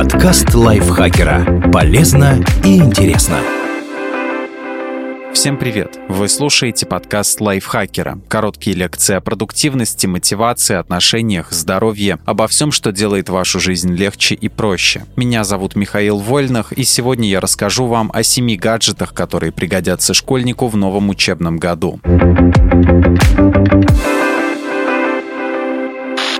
Подкаст лайфхакера. Полезно и интересно. Всем привет! Вы слушаете подкаст лайфхакера. Короткие лекции о продуктивности, мотивации, отношениях, здоровье, обо всем, что делает вашу жизнь легче и проще. Меня зовут Михаил Вольнах, и сегодня я расскажу вам о семи гаджетах, которые пригодятся школьнику в новом учебном году.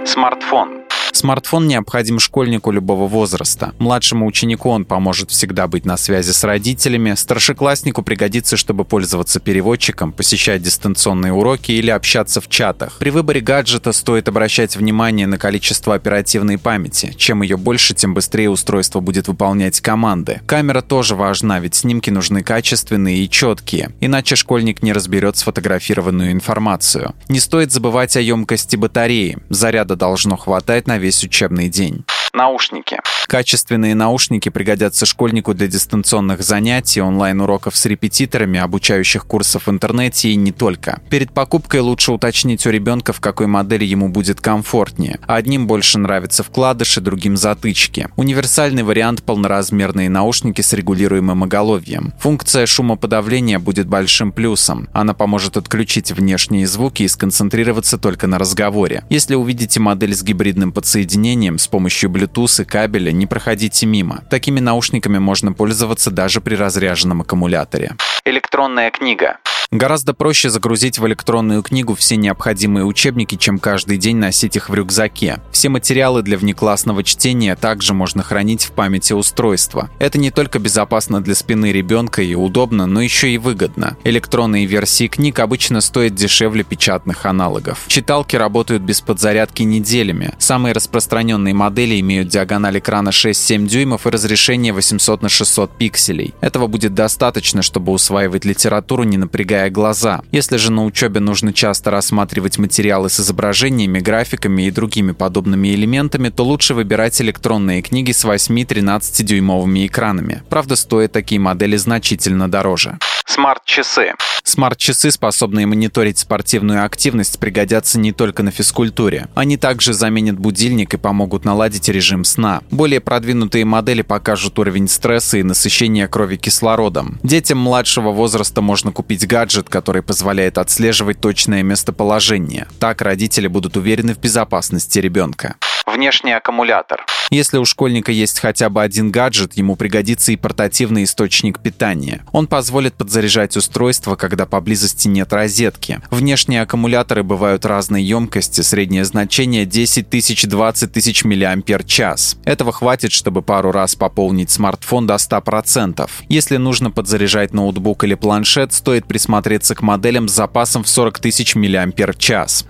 Смартфон Смартфон необходим школьнику любого возраста. Младшему ученику он поможет всегда быть на связи с родителями, старшекласснику пригодится, чтобы пользоваться переводчиком, посещать дистанционные уроки или общаться в чатах. При выборе гаджета стоит обращать внимание на количество оперативной памяти. Чем ее больше, тем быстрее устройство будет выполнять команды. Камера тоже важна, ведь снимки нужны качественные и четкие, иначе школьник не разберет сфотографированную информацию. Не стоит забывать о емкости батареи. Заряда должно хватать на весь учебный день. Наушники. Качественные наушники пригодятся школьнику для дистанционных занятий, онлайн-уроков с репетиторами, обучающих курсов в интернете и не только. Перед покупкой лучше уточнить у ребенка, в какой модели ему будет комфортнее. Одним больше нравятся вкладыши, другим затычки. Универсальный вариант – полноразмерные наушники с регулируемым оголовьем. Функция шумоподавления будет большим плюсом. Она поможет отключить внешние звуки и сконцентрироваться только на разговоре. Если увидите модель с гибридным подсоединением с помощью Bluetooth и кабеля, не проходите мимо. Такими наушниками можно пользоваться даже при разряженном аккумуляторе. Электронная книга. Гораздо проще загрузить в электронную книгу все необходимые учебники, чем каждый день носить их в рюкзаке. Все материалы для внеклассного чтения также можно хранить в памяти устройства. Это не только безопасно для спины ребенка и удобно, но еще и выгодно. Электронные версии книг обычно стоят дешевле печатных аналогов. Читалки работают без подзарядки неделями. Самые распространенные модели имеют диагональ экрана 6-7 дюймов и разрешение 800 на 600 пикселей. Этого будет достаточно, чтобы усваивать литературу, не напрягая напрягая глаза. Если же на учебе нужно часто рассматривать материалы с изображениями, графиками и другими подобными элементами, то лучше выбирать электронные книги с 8-13 дюймовыми экранами. Правда, стоят такие модели значительно дороже. Смарт-часы. Смарт-часы, способные мониторить спортивную активность, пригодятся не только на физкультуре. Они также заменят будильник и помогут наладить режим сна. Более продвинутые модели покажут уровень стресса и насыщения крови кислородом. Детям младшего возраста можно купить гаджет, который позволяет отслеживать точное местоположение. Так родители будут уверены в безопасности ребенка. Внешний аккумулятор. Если у школьника есть хотя бы один гаджет, ему пригодится и портативный источник питания. Он позволит подзаряжать устройство, когда поблизости нет розетки. Внешние аккумуляторы бывают разной емкости, среднее значение 10 тысяч 20 тысяч мАч. Этого хватит, чтобы пару раз пополнить смартфон до 100%. Если нужно подзаряжать ноутбук или планшет, стоит присмотреться к моделям с запасом в 40 тысяч мАч.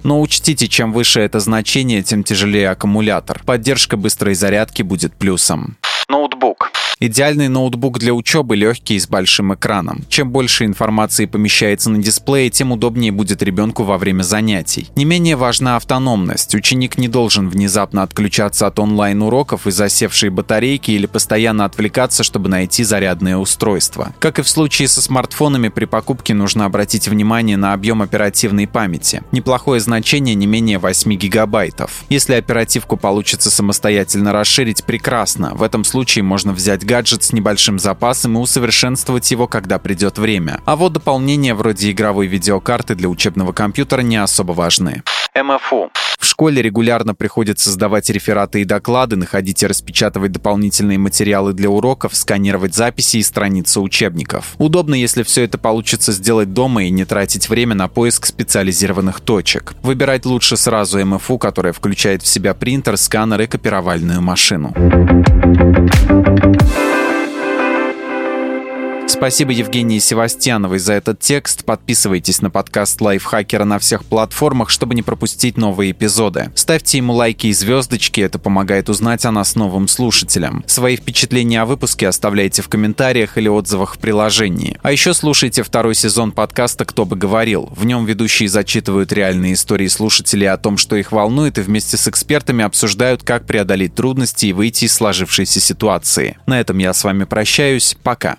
Но учтите, чем выше это значение, тем тяжелее аккумулятор аккумулятор. Поддержка быстрой зарядки будет плюсом. Ноутбук. Идеальный ноутбук для учебы легкий и с большим экраном. Чем больше информации помещается на дисплее, тем удобнее будет ребенку во время занятий. Не менее важна автономность. Ученик не должен внезапно отключаться от онлайн-уроков из засевшей батарейки или постоянно отвлекаться, чтобы найти зарядное устройство. Как и в случае со смартфонами, при покупке нужно обратить внимание на объем оперативной памяти. Неплохое значение не менее 8 гигабайтов. Если оперативку получится самостоятельно расширить, прекрасно. В этом случае можно взять гаджет с небольшим запасом и усовершенствовать его, когда придет время. А вот дополнения вроде игровой видеокарты для учебного компьютера не особо важны. МФУ. Школе регулярно приходится сдавать рефераты и доклады, находить и распечатывать дополнительные материалы для уроков, сканировать записи и страницы учебников. Удобно, если все это получится сделать дома и не тратить время на поиск специализированных точек. Выбирать лучше сразу МФУ, которая включает в себя принтер, сканер и копировальную машину. Спасибо Евгении Севастьяновой за этот текст. Подписывайтесь на подкаст Лайфхакера на всех платформах, чтобы не пропустить новые эпизоды. Ставьте ему лайки и звездочки, это помогает узнать о нас новым слушателям. Свои впечатления о выпуске оставляйте в комментариях или отзывах в приложении. А еще слушайте второй сезон подкаста «Кто бы говорил». В нем ведущие зачитывают реальные истории слушателей о том, что их волнует, и вместе с экспертами обсуждают, как преодолеть трудности и выйти из сложившейся ситуации. На этом я с вами прощаюсь. Пока.